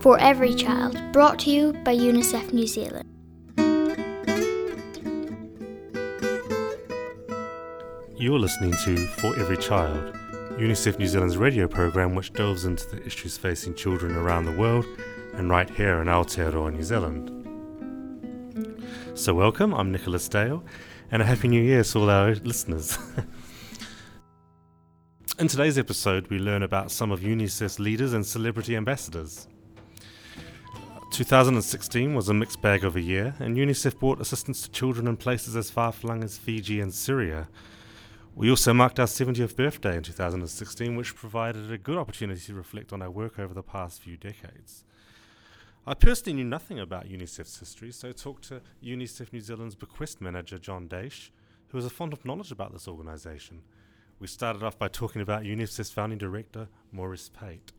for every child, brought to you by UNICEF New Zealand. You're listening to For Every Child, UNICEF New Zealand's radio program which delves into the issues facing children around the world and right here in Aotearoa, New Zealand. So, welcome, I'm Nicholas Dale, and a Happy New Year to all our listeners. in today's episode, we learn about some of UNICEF's leaders and celebrity ambassadors. 2016 was a mixed bag of a year, and UNICEF brought assistance to children in places as far flung as Fiji and Syria. We also marked our 70th birthday in 2016, which provided a good opportunity to reflect on our work over the past few decades. I personally knew nothing about UNICEF's history, so I talked to UNICEF New Zealand's bequest manager, John Daish, who was a font of knowledge about this organisation. We started off by talking about UNICEF's founding director, Maurice Pate.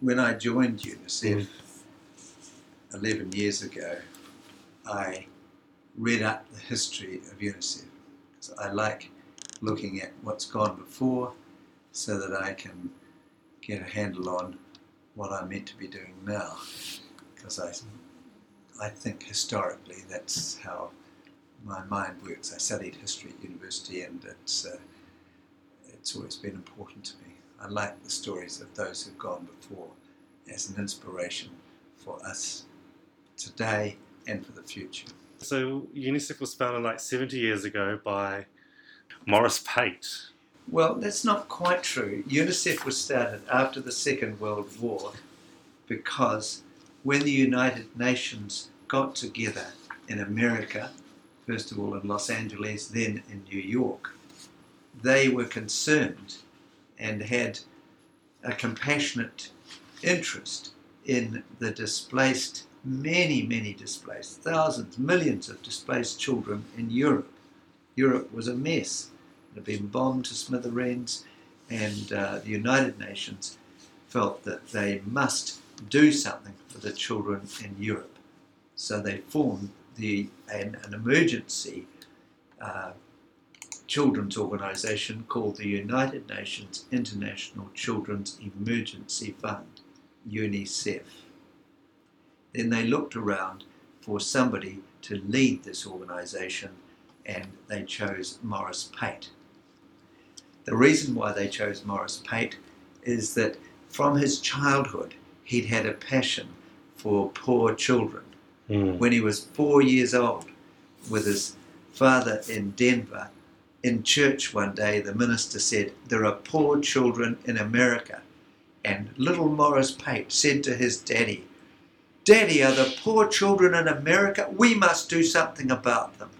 When I joined UNICEF 11 years ago, I read up the history of UNICEF. I like looking at what's gone before so that I can get a handle on what I'm meant to be doing now. Because I, I think historically that's how my mind works. I studied history at university and it's, uh, it's always been important to me. I like the stories of those who've gone before as an inspiration for us today and for the future. So UNICEF was founded like 70 years ago by Maurice Pate. Well, that's not quite true. UNICEF was started after the Second World War because when the United Nations got together in America, first of all in Los Angeles, then in New York, they were concerned and had a compassionate interest in the displaced many, many displaced, thousands, millions of displaced children in Europe. Europe was a mess. It had been bombed to smithereens, and uh, the United Nations felt that they must do something for the children in Europe. So they formed the, an, an emergency uh, children's organization called the United Nations International Children's Emergency Fund, UNICEF. Then they looked around for somebody to lead this organization and they chose Maurice Pate. The reason why they chose Maurice Pate is that from his childhood he'd had a passion for poor children. Mm. When he was four years old, with his father in Denver, in church one day, the minister said, There are poor children in America. And little Maurice Pate said to his daddy, Daddy, are the poor children in America? We must do something about them.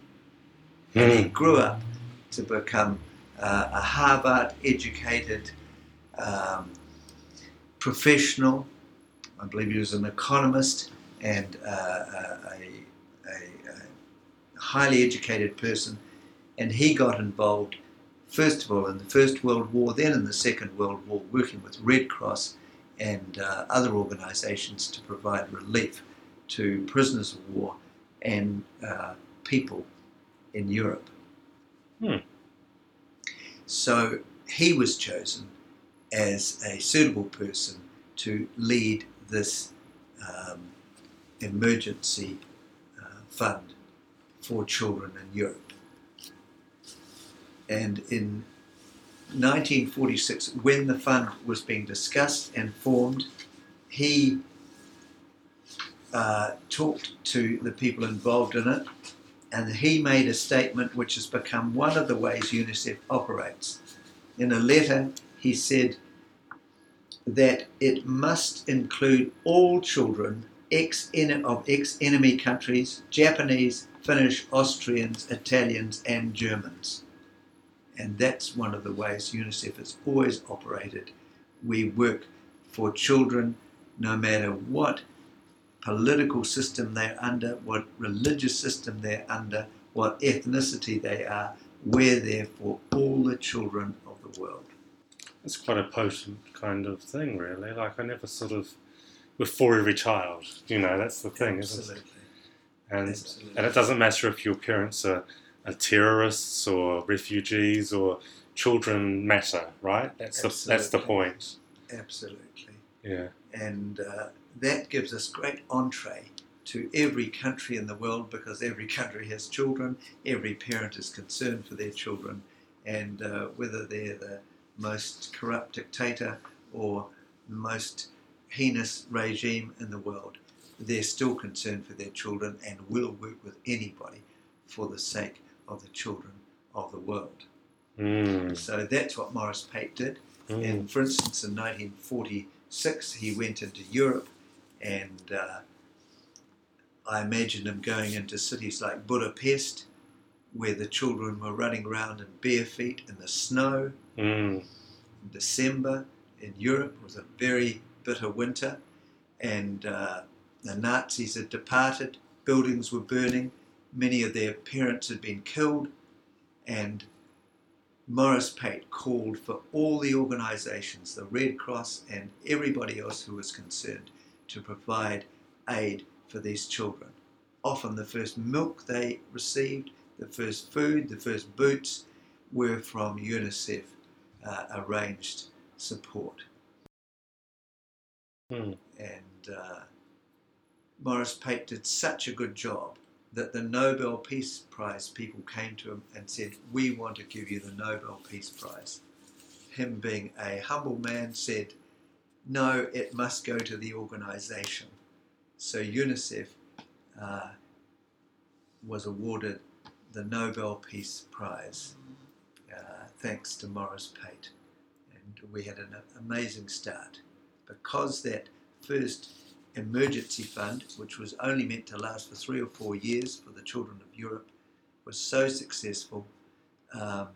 Mm. And he grew up to become uh, a Harvard educated um, professional. I believe he was an economist and uh, a, a, a, highly educated person. And he got involved, first of all, in the First World War, then in the Second World War, working with Red Cross and uh, other organizations to provide relief to prisoners of war and uh, people in Europe. Hmm. So he was chosen as a suitable person to lead this um, emergency uh, fund for children in Europe. And in 1946, when the fund was being discussed and formed, he uh, talked to the people involved in it, and he made a statement which has become one of the ways UNICEF operates. In a letter, he said that it must include all children ex of ex enemy countries Japanese, Finnish, Austrians, Italians, and Germans. And that's one of the ways UNICEF has always operated. We work for children no matter what political system they're under, what religious system they're under, what ethnicity they are. We're there for all the children of the world. It's quite a potent kind of thing, really. Like, I never sort of. We're for every child, you know, that's the thing, Absolutely. isn't it? And, Absolutely. and it doesn't matter if your parents are, are terrorists or refugees or children matter, right? That's the, that's the point. Absolutely. Yeah. and uh, that gives us great entree to every country in the world because every country has children, every parent is concerned for their children, and uh, whether they're the most corrupt dictator or the most heinous regime in the world, they're still concerned for their children and will work with anybody for the sake of the children of the world. Mm. So that's what Maurice Pate did. Mm. And for instance, in 1946, he went into Europe, and uh, I imagine him going into cities like Budapest, where the children were running around in bare feet in the snow Mm. in December in Europe. Was a very bitter winter, and uh, the Nazis had departed, buildings were burning, many of their parents had been killed, and Maurice Pate called for all the organisations, the Red Cross and everybody else who was concerned, to provide aid for these children. Often the first milk they received, the first food, the first boots were from UNICEF uh, arranged support. Hmm. And uh, Maurice Pate did such a good job that the Nobel Peace Prize people came to him and said, We want to give you the Nobel Peace Prize. Him being a humble man said, No, it must go to the organization. So UNICEF uh, was awarded the Nobel Peace Prize uh, thanks to Maurice Pate. And we had an amazing start because that first emergency fund, which was only meant to last for three or four years for the children of Europe, was so successful. Um,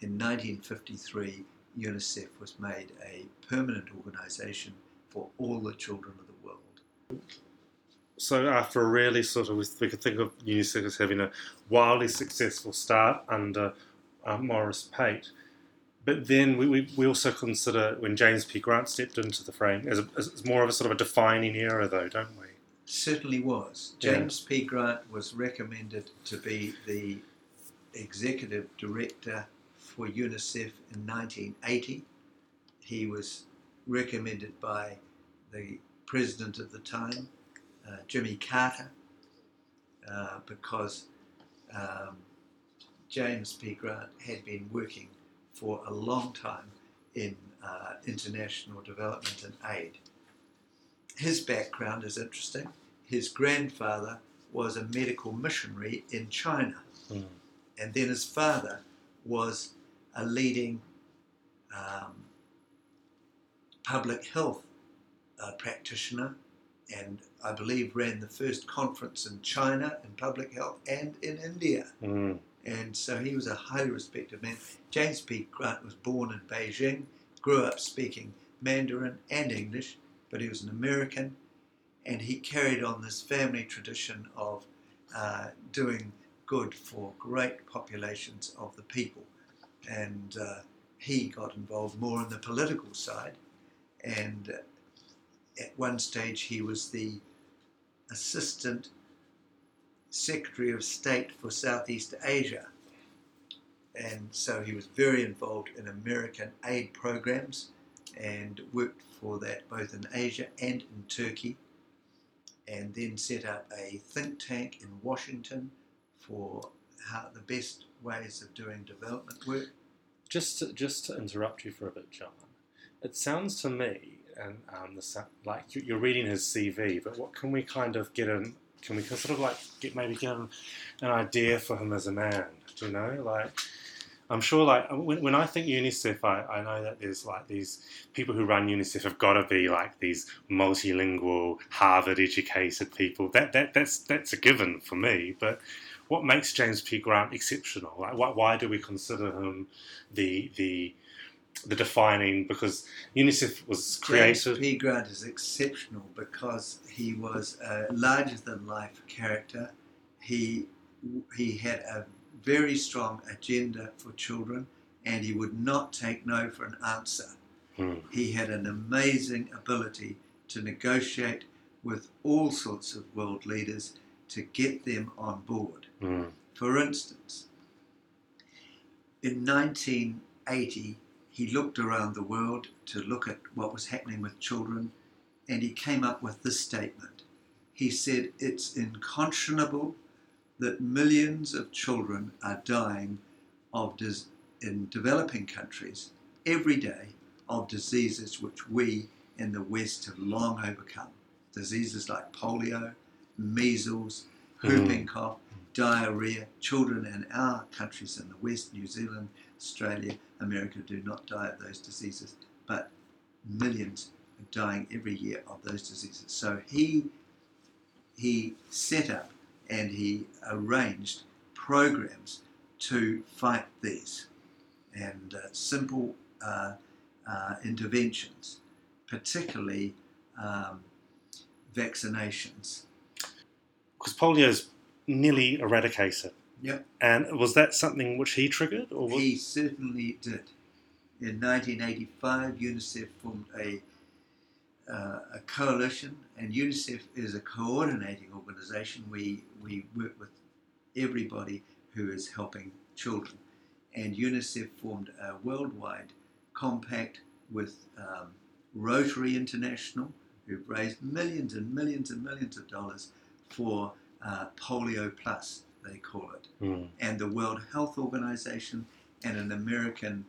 in 1953, UNICEF was made a permanent organisation for all the children of the world. So after a really sort of, we could think of UNICEF as having a wildly successful start under uh, Maurice Pate. But then we, we, we also consider when James P. Grant stepped into the frame as, a, as more of a sort of a defining era, though, don't we? Certainly was. Yeah. James P. Grant was recommended to be the executive director for UNICEF in 1980. He was recommended by the president at the time, uh, Jimmy Carter, uh, because um, James P. Grant had been working for a long time in uh, international development and aid. His background is interesting. His grandfather was a medical missionary in China, Mm. and then his father was a leading um, public health uh, practitioner and I believe ran the first conference in China in public health and in India. Mm. And so he was a highly respected man. James P. Grant was born in Beijing, grew up speaking Mandarin and English, but he was an American, and he carried on this family tradition of uh, doing good for great populations of the people. And uh, he got involved more on the political side, and uh, at one stage he was the assistant Secretary of State for Southeast Asia. And so he was very involved in American aid programs and worked for that both in Asia and in Turkey. And then set up a think tank in Washington for how the best ways of doing development work. Just to, just to interrupt you for a bit, John, it sounds to me, and um, the, like you- you're reading his CV, but what can we kind of get an can we sort of like get maybe get an, an idea for him as a man? Do you know, like I'm sure, like when, when I think UNICEF, I, I know that there's like these people who run UNICEF have got to be like these multilingual, Harvard-educated people. That that that's that's a given for me, but what makes James P. Grant exceptional? Like, why, why do we consider him the the the defining? Because UNICEF was James created. P. Grant is exceptional because he was a larger than life character. He he had a very strong agenda for children, and he would not take no for an answer. Hmm. He had an amazing ability to negotiate with all sorts of world leaders to get them on board. Mm, For instance, in 1980, he looked around the world to look at what was happening with children, and he came up with this statement. He said, It's unconscionable that millions of children are dying of dis- in developing countries every day of diseases which we in the West have long overcome. Diseases like polio, measles, whooping mm-hmm. cough, diarrhea. Children in our countries in the West, New Zealand, Australia, America, do not die of those diseases, but millions are dying every year of those diseases. So he he set up and he arranged programs to fight these and uh, simple uh, uh, interventions, particularly um, vaccinations. Because polio's nearly eradicated. Yep. And was that something which he triggered? Or was, He certainly did. In 1985, UNICEF formed a, uh, a coalition, and UNICEF is a coordinating organisation. We, we work with everybody who is helping children. And UNICEF formed a worldwide compact with um, Rotary International, who've raised millions and millions and millions of dollars for uh, Polio Plus, they call it Mm. and the World Health Organization and an American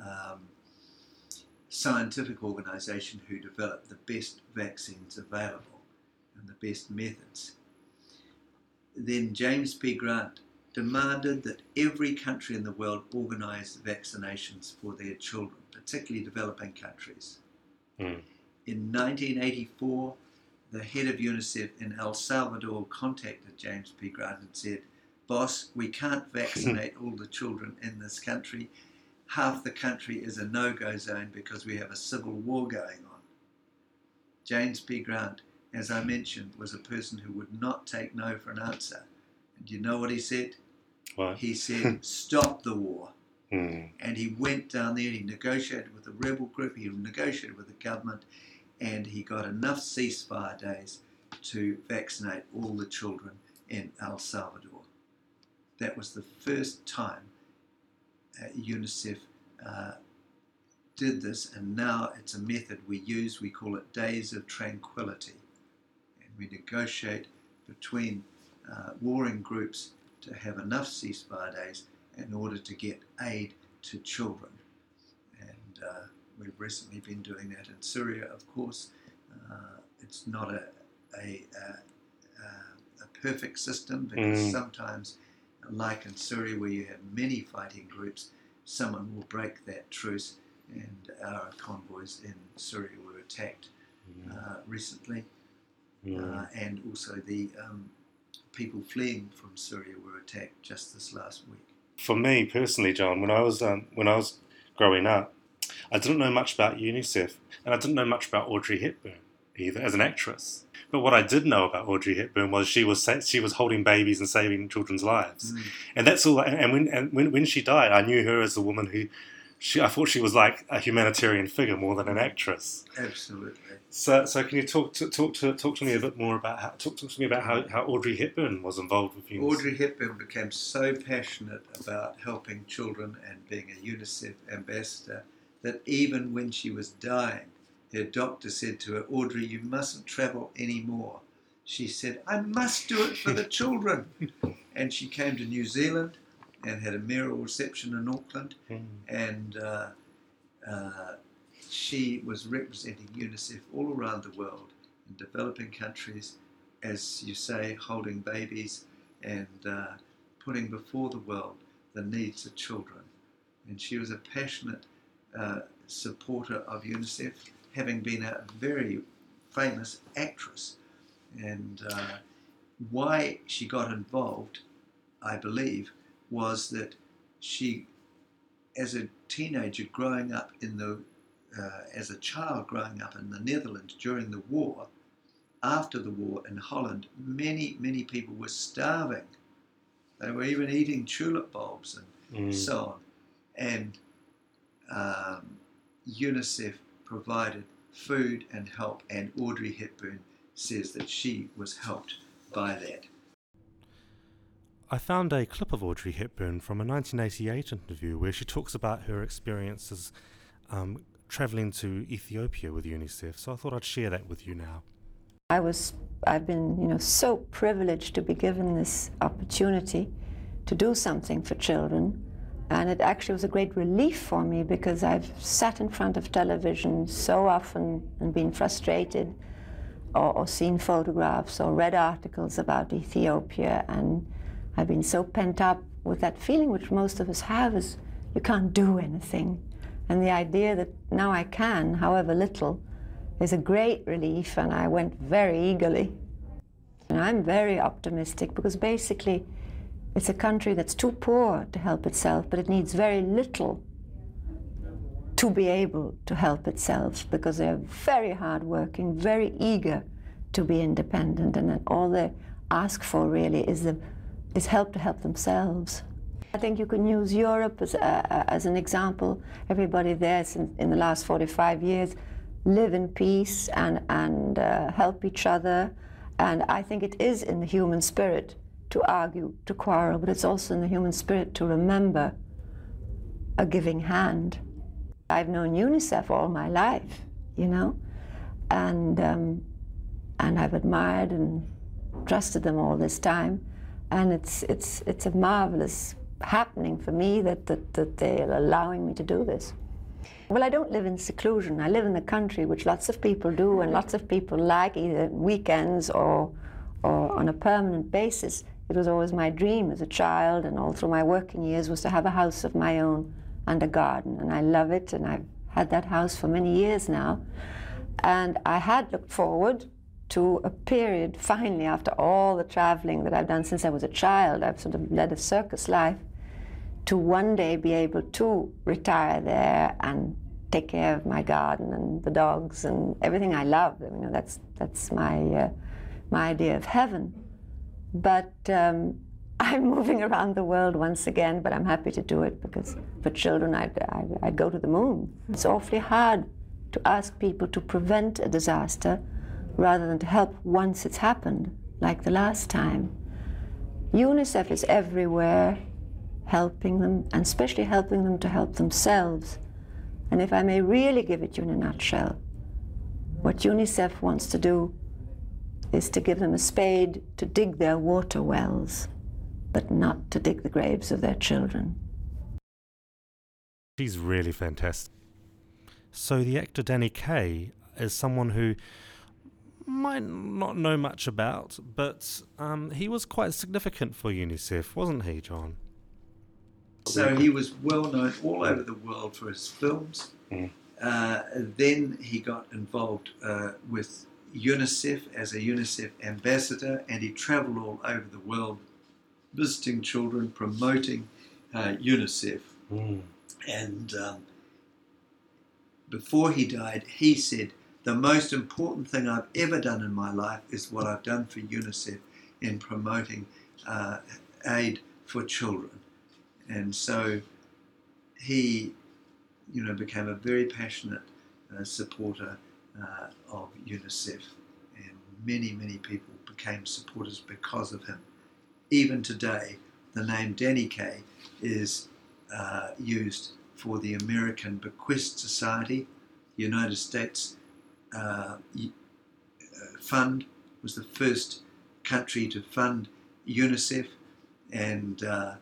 um, scientific organization who developed the best vaccines available and the best methods. Then James P. Grant demanded that every country in the world organize vaccinations for their children, particularly developing countries. Mm. In 1984, the head of UNICEF in El Salvador contacted James P. Grant and said, Boss, we can't vaccinate all the children in this country. Half the country is a no go zone because we have a civil war going on. James P. Grant, as I mentioned, was a person who would not take no for an answer. And you know what he said? What? He said, Stop the war Mm. and he went down there. He negotiated with the rebel group. He negotiated with the government, and he got enough ceasefire days to vaccinate all the children in El Salvador. That was the first time uh, UNICEF uh, did this, and now it's a method we use. We call it Days of Tranquility, and we negotiate between uh, warring groups to have enough ceasefire days in order to get aid to children. And uh, we've recently been doing that in Syria, of course. Uh, it's not a, a, a, a- perfect system because Mm. sometimes, like in Syria, where you have many fighting groups, someone will break that truce. And our convoys in Syria were attacked uh, recently, Mm. uh, and also the um, people fleeing from Syria were attacked just this last week. For me personally, John, when I was um, when I was growing up, I didn't know much about UNICEF, and I didn't know much about Audrey Hepburn either as an actress. But what I did know about Audrey Hepburn was she was she was holding babies and saving children's lives, Mm. and that's all. And when and when, when she died, I knew her as a woman who. She, I thought she was like a humanitarian figure more than an actress. Absolutely. So, so can you talk to talk to talk to me a bit more about how talk, talk to me about how, how Audrey Hepburn was involved with UNICEF? Audrey Hepburn became so passionate about helping children and being a UNICEF ambassador that even when she was dying, her doctor said to her, Audrey, you mustn't travel anymore. She said, I must do it for the children. and she came to New Zealand and had a mayoral reception in Auckland. Mm. and uh, uh, she was representing UNICEF all around the world in developing countries, as you say, holding babies and uh, putting before the world the needs of children. And she was a passionate uh, supporter of UNICEF, having been a very famous actress. And uh, why she got involved, I believe, was that she as a teenager growing up in the, uh, as a child growing up in the Netherlands during the war, after the war in Holland, many, many people were starving. They were even eating tulip bulbs and Mm. so on. And um, UNICEF provided food and help, and Audrey Hepburn says that she was helped by that. I found a clip of Audrey Hepburn from a 1988 interview where she talks about her experiences um, travelling to Ethiopia with UNICEF, so I thought I'd share that with you now. I was, I've been, you know, so privileged to be given this opportunity to do something for children. And it actually was a great relief for me because I've sat in front of television so often and been frustrated or, or seen photographs or read articles about Ethiopia. And I've been so pent up with that feeling, which most of us have, is you can't do anything. And the idea that now I can, however little, is a great relief, and I went very eagerly. And I'm very optimistic because basically it's a country that's too poor to help itself, but it needs very little to be able to help itself because they're very hardworking, very eager to be independent, and all they ask for really is, the, is help to help themselves. I think you can use Europe as, as an example. Everybody there since, in the last 45 years live in peace and, and uh, help each other. And I think it is in the human spirit to argue, to quarrel, but it's also in the human spirit to remember a giving hand. I've known UNICEF all my life, you know, and, um, and I've admired and trusted them all this time. And it's, it's, it's a marvelous happening for me that, that, that they're allowing me to do this. Well, I don't live in seclusion. I live in the country, which lots of people do, and lots of people like either weekends or, or on a permanent basis. It was always my dream as a child and all through my working years was to have a house of my own and a garden. And I love it, and I've had that house for many years now. And I had looked forward to a period, finally, after all the traveling that I've done since I was a child, I've sort of led a circus life to one day be able to retire there and take care of my garden and the dogs and everything I love. You know, that's that's my uh, my idea of heaven. But um, I'm moving around the world once again, but I'm happy to do it because for children, I'd, I'd, I'd go to the moon. It's awfully hard to ask people to prevent a disaster rather than to help once it's happened, like the last time. UNICEF is everywhere helping them, and especially helping them to help themselves. And if I may really give it you in a nutshell, what UNICEF wants to do is to give them a spade to dig their water wells, but not to dig the graves of their children. She's really fantastic. So, the actor Danny Kaye is someone who might not know much about, but um, he was quite significant for UNICEF, wasn't he, John? So he was well known all over the world for his films. Mm. Uh, then he got involved uh, with UNICEF as a UNICEF ambassador, and he travelled all over the world visiting children, promoting uh, UNICEF. Mm. And um, before he died, he said, The most important thing I've ever done in my life is what I've done for UNICEF in promoting uh, aid for children. And so he, you know, became a very passionate uh, supporter uh, of UNICEF, and many, many people became supporters because of him. Even today, the name Danny Kaye is uh, used for the American Bequest Society. The United States uh, Fund was the first country to fund UNICEF, and uh,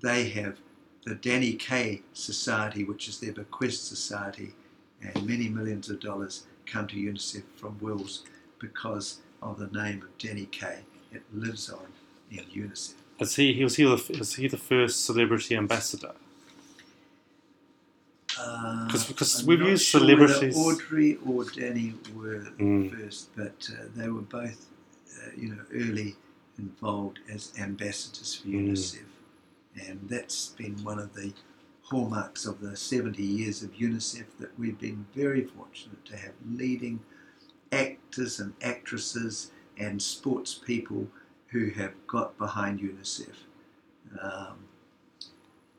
they have the Danny Kaye Society, which is their bequest society, and many millions of dollars come to UNICEF from wills because of the name of Danny Kaye. It lives on in UNICEF. Is he, was, he the, is he the first celebrity ambassador? Because Uh, we've used sure celebrities. Audrey or Danny were Mm. first, but uh, they were both, uh, you know, early involved as ambassadors for Mm. UNICEF, and that's been one of the hallmarks of the 70 years of UNICEF that we've been very fortunate to have leading actors and actresses and sports people who have got behind UNICEF, um,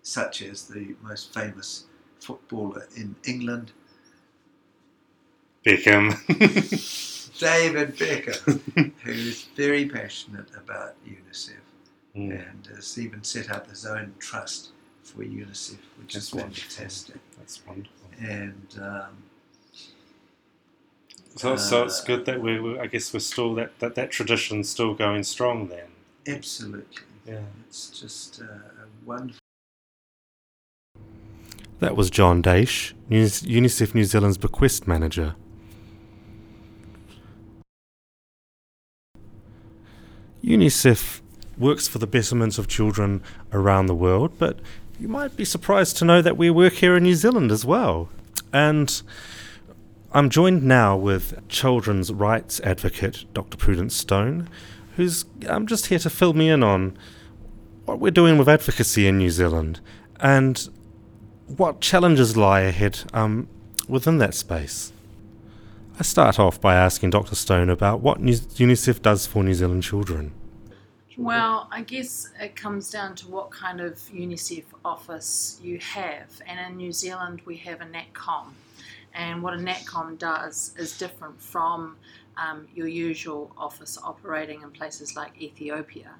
such as the most famous footballer in England, Beckham. David Beckham, who's very passionate about UNICEF Mm. and has even set up his own trust for UNICEF, which That's is wonderful. fantastic. That's wonderful. and um, So, so it's Uh, good that we, we, I guess, we're still that, that that tradition's still going strong. Then, absolutely, yeah. it's just uh, a wonderful. That was John Daish, UNICEF New Zealand's bequest manager. UNICEF works for the betterment of children around the world, but you might be surprised to know that we work here in New Zealand as well. And I'm joined now with children's rights advocate Dr. Prudence Stone, who's I'm just here to fill me in on what we're doing with advocacy in New Zealand and what challenges lie ahead um, within that space. I start off by asking Dr. Stone about what UNICEF does for New Zealand children. Well, I guess it comes down to what kind of UNICEF office you have. And in New Zealand, we have a NATCOM. And what a NATCOM does is different from um, your usual office operating in places like Ethiopia,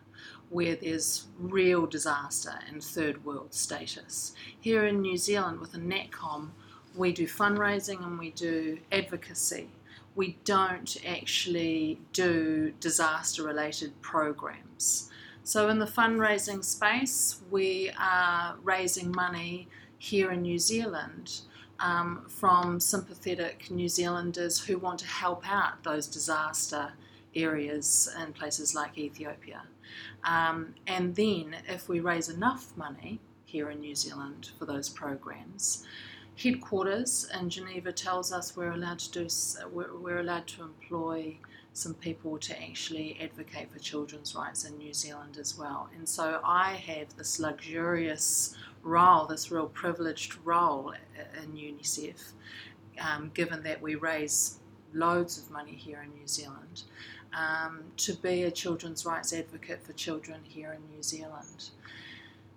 where there's real disaster and third world status. Here in New Zealand, with a NATCOM, we do fundraising and we do advocacy. We don't actually do disaster related programs. So, in the fundraising space, we are raising money here in New Zealand um, from sympathetic New Zealanders who want to help out those disaster areas in places like Ethiopia. Um, and then, if we raise enough money here in New Zealand for those programs, headquarters in Geneva tells us we're allowed to do we're, we're allowed to employ some people to actually advocate for children's rights in New Zealand as well. And so I have this luxurious role, this real privileged role in UNICEF, um, given that we raise loads of money here in New Zealand, um, to be a children's rights advocate for children here in New Zealand.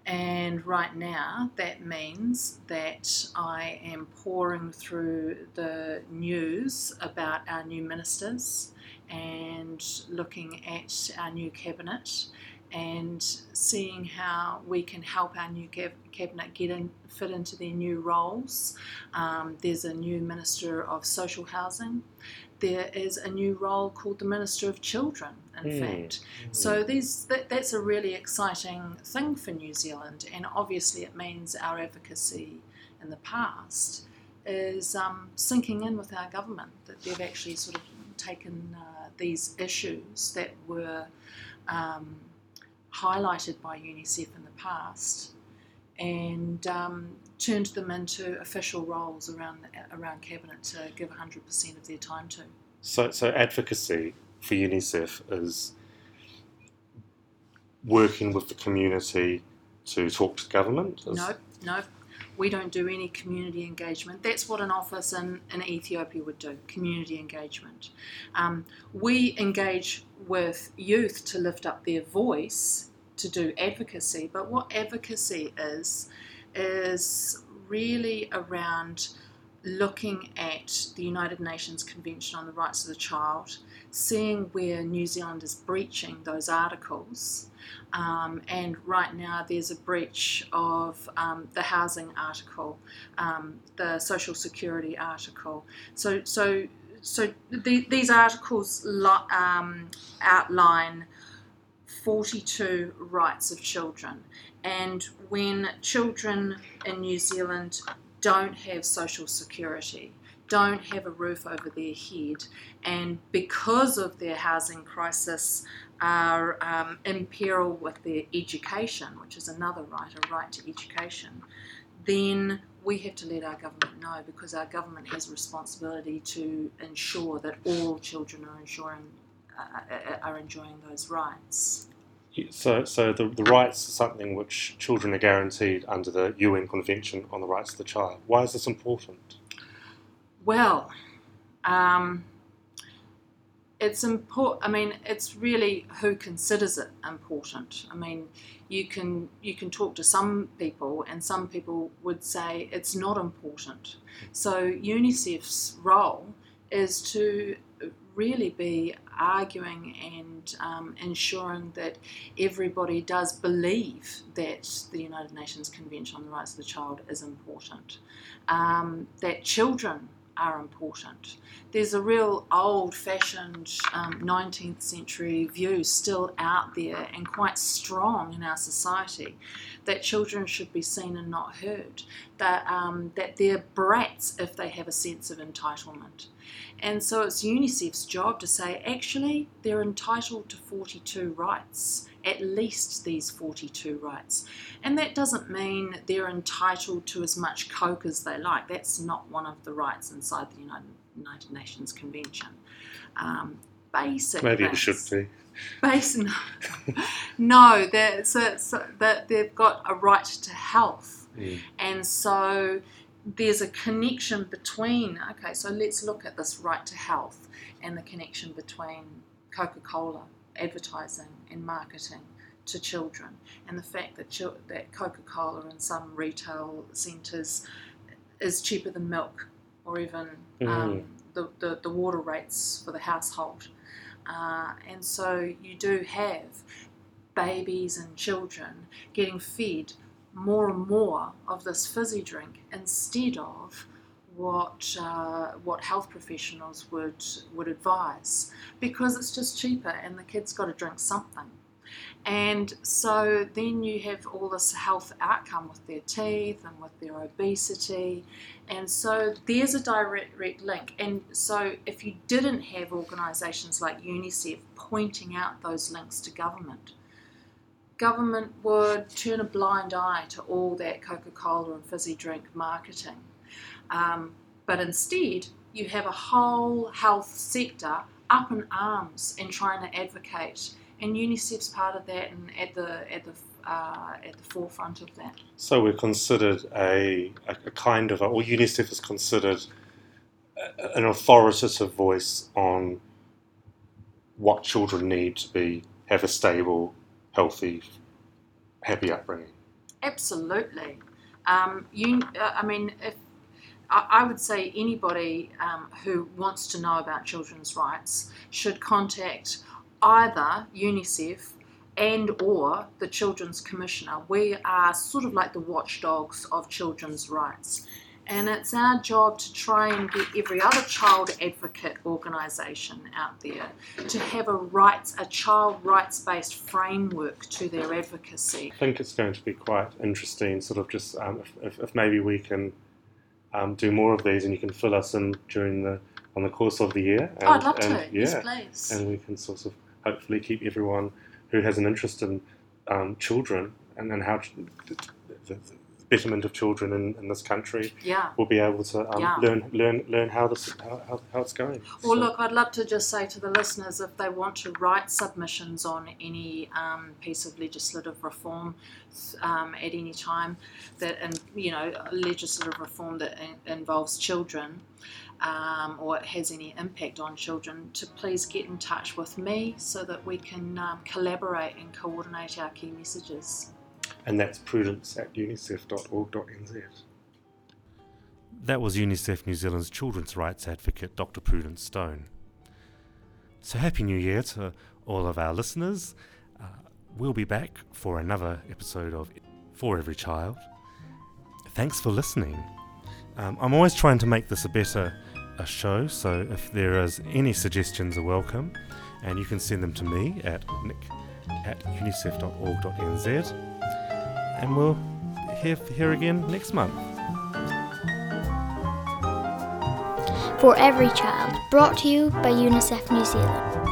And right now, that means that I am pouring through the news about our new ministers and looking at our new cabinet and seeing how we can help our new cabinet get in, fit into their new roles. Um, there's a new Minister of Social Housing. There is a new role called the Minister of Children, in Hmm. fact. So these that, that's a really exciting thing for New Zealand, and obviously it means our advocacy in the past is um, sinking in with our government. That they've actually sort of taken uh, these issues that were um, highlighted by UNICEF in the past and um, turned them into official roles around around cabinet to give 100% of their time to. So, so advocacy for UNICEF is working with the community to talk to government. Is- Nope, nope. We don't do any community engagement. That's what an office in, in Ethiopia would do community engagement. Um, we engage with youth to lift up their voice to do advocacy, but what advocacy is, is really around looking at the United Nations Convention on the Rights of the Child, seeing where New Zealand is breaching those articles. Um, and right now, there's a breach of um, the housing article, um, the social security article. So, so, so the, these articles lo- um, outline 42 rights of children. And when children in New Zealand don't have social security, don't have a roof over their head, and because of their housing crisis, are um, in peril with their education, which is another right, a right to education, then we have to let our government know because our government has a responsibility to ensure that all children are ensuring uh, are enjoying those rights. So, so the, the rights are something which children are guaranteed under the UN Convention on the Rights of the Child. Why is this important? Well, um, it's important. I mean, it's really who considers it important. I mean, you can you can talk to some people, and some people would say it's not important. So UNICEF's role is to really be arguing and um, ensuring that everybody does believe that the United Nations Convention on the Rights of the Child is important, um, that children are important. There's a real old fashioned um, 19th century view still out there and quite strong in our society that children should be seen and not heard, that, um, that they're brats if they have a sense of entitlement. And so it's UNICEF's job to say actually they're entitled to 42 rights at least these 42 rights. And that doesn't mean they're entitled to as much coke as they like. That's not one of the rights inside the United, United Nations Convention. Um, basic Maybe things. it should be. Basic, no, that so, so that they've got a right to health, Mm. and so there's a connection between. Okay, so let's look at this right to health and the connection between Coca-Cola advertising and marketing to children, and the fact that that Coca-Cola in some retail centres is cheaper than milk, or even um, the, the the water rates for the household. Uh, and so you do have babies and children getting fed more and more of this fizzy drink instead of what uh, what health professionals would would advise because it's just cheaper and the kids got to drink something. And so then you have all this health outcome with their teeth and with their obesity. And so there's a direct link. And so if you didn't have organisations like UNICEF pointing out those links to government, government would turn a blind eye to all that Coca Cola and fizzy drink marketing. Um, but instead, you have a whole health sector up in arms and trying to advocate and UNICEF's part of that and at the at the uh, at the forefront of that. So we're considered a, a, kind of, or UNICEF is considered an authoritative voice on what children need to be have a stable, healthy, happy upbringing. Absolutely. Um, you, uh, I mean, if I, would say anybody um, who wants to know about children's rights should contact either UNICEF and or the Children's Commissioner. We are sort of like the watchdogs of children's rights. And it's our job to try and get every other child advocate organisation out there to have a rights, a child rights-based framework to their advocacy. I think it's going to be quite interesting, sort of just um, if, if, maybe we can um, do more of these and you can fill us in during the on the course of the year. And, Oh, I'd love and, to. Yeah, Yes, please. and we can sort of hopefully keep everyone who has an interest in um, children and, and how ch- the, the, the betterment of children in, in this country yeah. will be able to um, Yeah. learn learn learn how this how, how, it's going. Well, So- look, I'd love to just say to the listeners if they want to write submissions on any um, piece of legislative reform um, at any time, that and you know legislative reform that in- involves children. Um, or it has any impact on children, to please get in touch with me so that we can um, collaborate and coordinate our key messages. And that's prudence at unicef.org.nz. That was UNICEF New Zealand's children's rights advocate, Dr. Prudence Stone. So, Happy New Year to all of our listeners. Uh, we'll be back for another episode of For Every Child. Thanks for listening. Um, I'm always trying to make this a better a show, so if there is any suggestions are welcome, and you can send them to me at nick at unicef.org.nz, and we'll hear, hear again next month. For Every Child, brought to you by UNICEF New Zealand.